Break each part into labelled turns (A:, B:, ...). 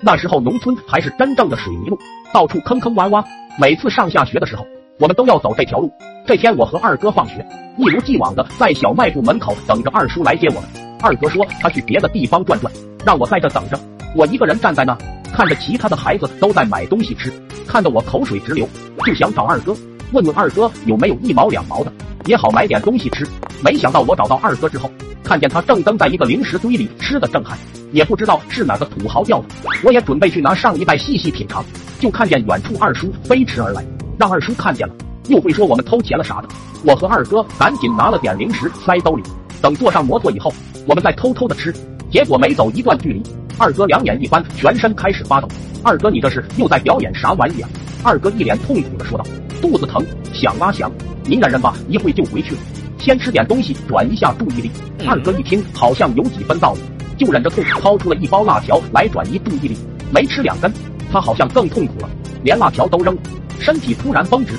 A: 那时候农村还是真正的水泥路，到处坑坑洼洼。每次上下学的时候，我们都要走这条路。这天我和二哥放学，一如既往的在小卖部门口等着二叔来接我们。二哥说他去别的地方转转，让我在这等着。我一个人站在那，看着其他的孩子都在买东西吃，看得我口水直流，就想找二哥问问二哥有没有一毛两毛的，也好买点东西吃。没想到我找到二哥之后，看见他正蹬在一个零食堆里吃的正嗨，也不知道是哪个土豪掉的。我也准备去拿上一袋细细品尝，就看见远处二叔飞驰而来，让二叔看见了又会说我们偷钱了啥的。我和二哥赶紧拿了点零食塞兜里，等坐上摩托以后，我们再偷偷的吃。结果没走一段距离，二哥两眼一翻，全身开始发抖。二哥，你这是又在表演啥玩意啊？二哥一脸痛苦的说道：“肚子疼，想啊想，您忍忍吧，一会就回去了。先吃点东西，转移下注意力。”二哥一听，好像有几分道理，就忍着痛掏出了一包辣条来转移注意力。没吃两根，他好像更痛苦了，连辣条都扔了，身体突然绷直，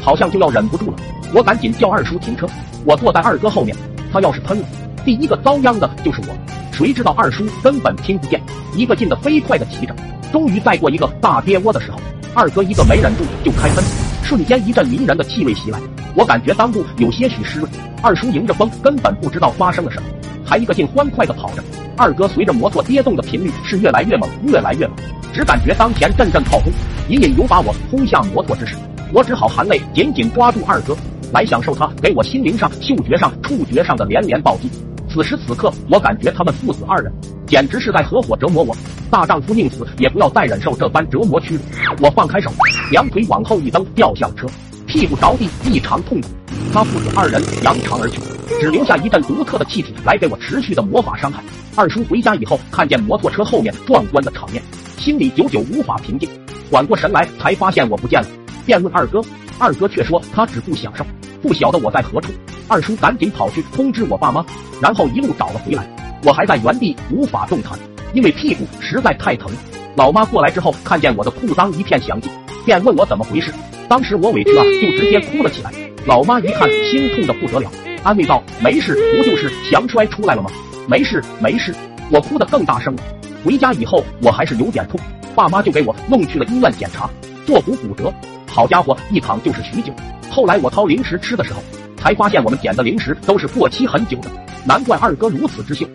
A: 好像就要忍不住了。我赶紧叫二叔停车，我坐在二哥后面，他要是喷了，第一个遭殃的就是我。谁知道二叔根本听不见，一个劲的飞快的骑着，终于在过一个大跌窝的时候，二哥一个没忍住就开喷，瞬间一阵迷人的气味袭来，我感觉裆部有些许湿润。二叔迎着风，根本不知道发生了什么，还一个劲欢快的跑着。二哥随着摩托跌动的频率是越来越猛，越来越猛，只感觉当前阵阵炮轰，隐隐有把我轰下摩托之势。我只好含泪紧紧抓住二哥，来享受他给我心灵上、嗅觉上、触觉上的连连暴击。此时此刻，我感觉他们父子二人简直是在合伙折磨我。大丈夫宁死也不要再忍受这般折磨屈辱。我放开手，两腿往后一蹬，掉向车，屁股着地，异常痛苦。他父子二人扬长而去，只留下一阵独特的气体来给我持续的魔法伤害。二叔回家以后，看见摩托车后面壮观的场面，心里久久无法平静。缓过神来，才发现我不见了，便问二哥，二哥却说他只顾享受。不晓得我在何处，二叔赶紧跑去通知我爸妈，然后一路找了回来。我还在原地无法动弹，因为屁股实在太疼。老妈过来之后，看见我的裤裆一片详尽，便问我怎么回事。当时我委屈啊，就直接哭了起来。老妈一看，心痛的不得了，安慰道：“没事，不就是强摔出来了吗？没事，没事。”我哭得更大声了。回家以后，我还是有点痛，爸妈就给我弄去了医院检查，坐骨骨折。好家伙，一躺就是许久。后来我掏零食吃的时候，才发现我们捡的零食都是过期很久的，难怪二哥如此之秀。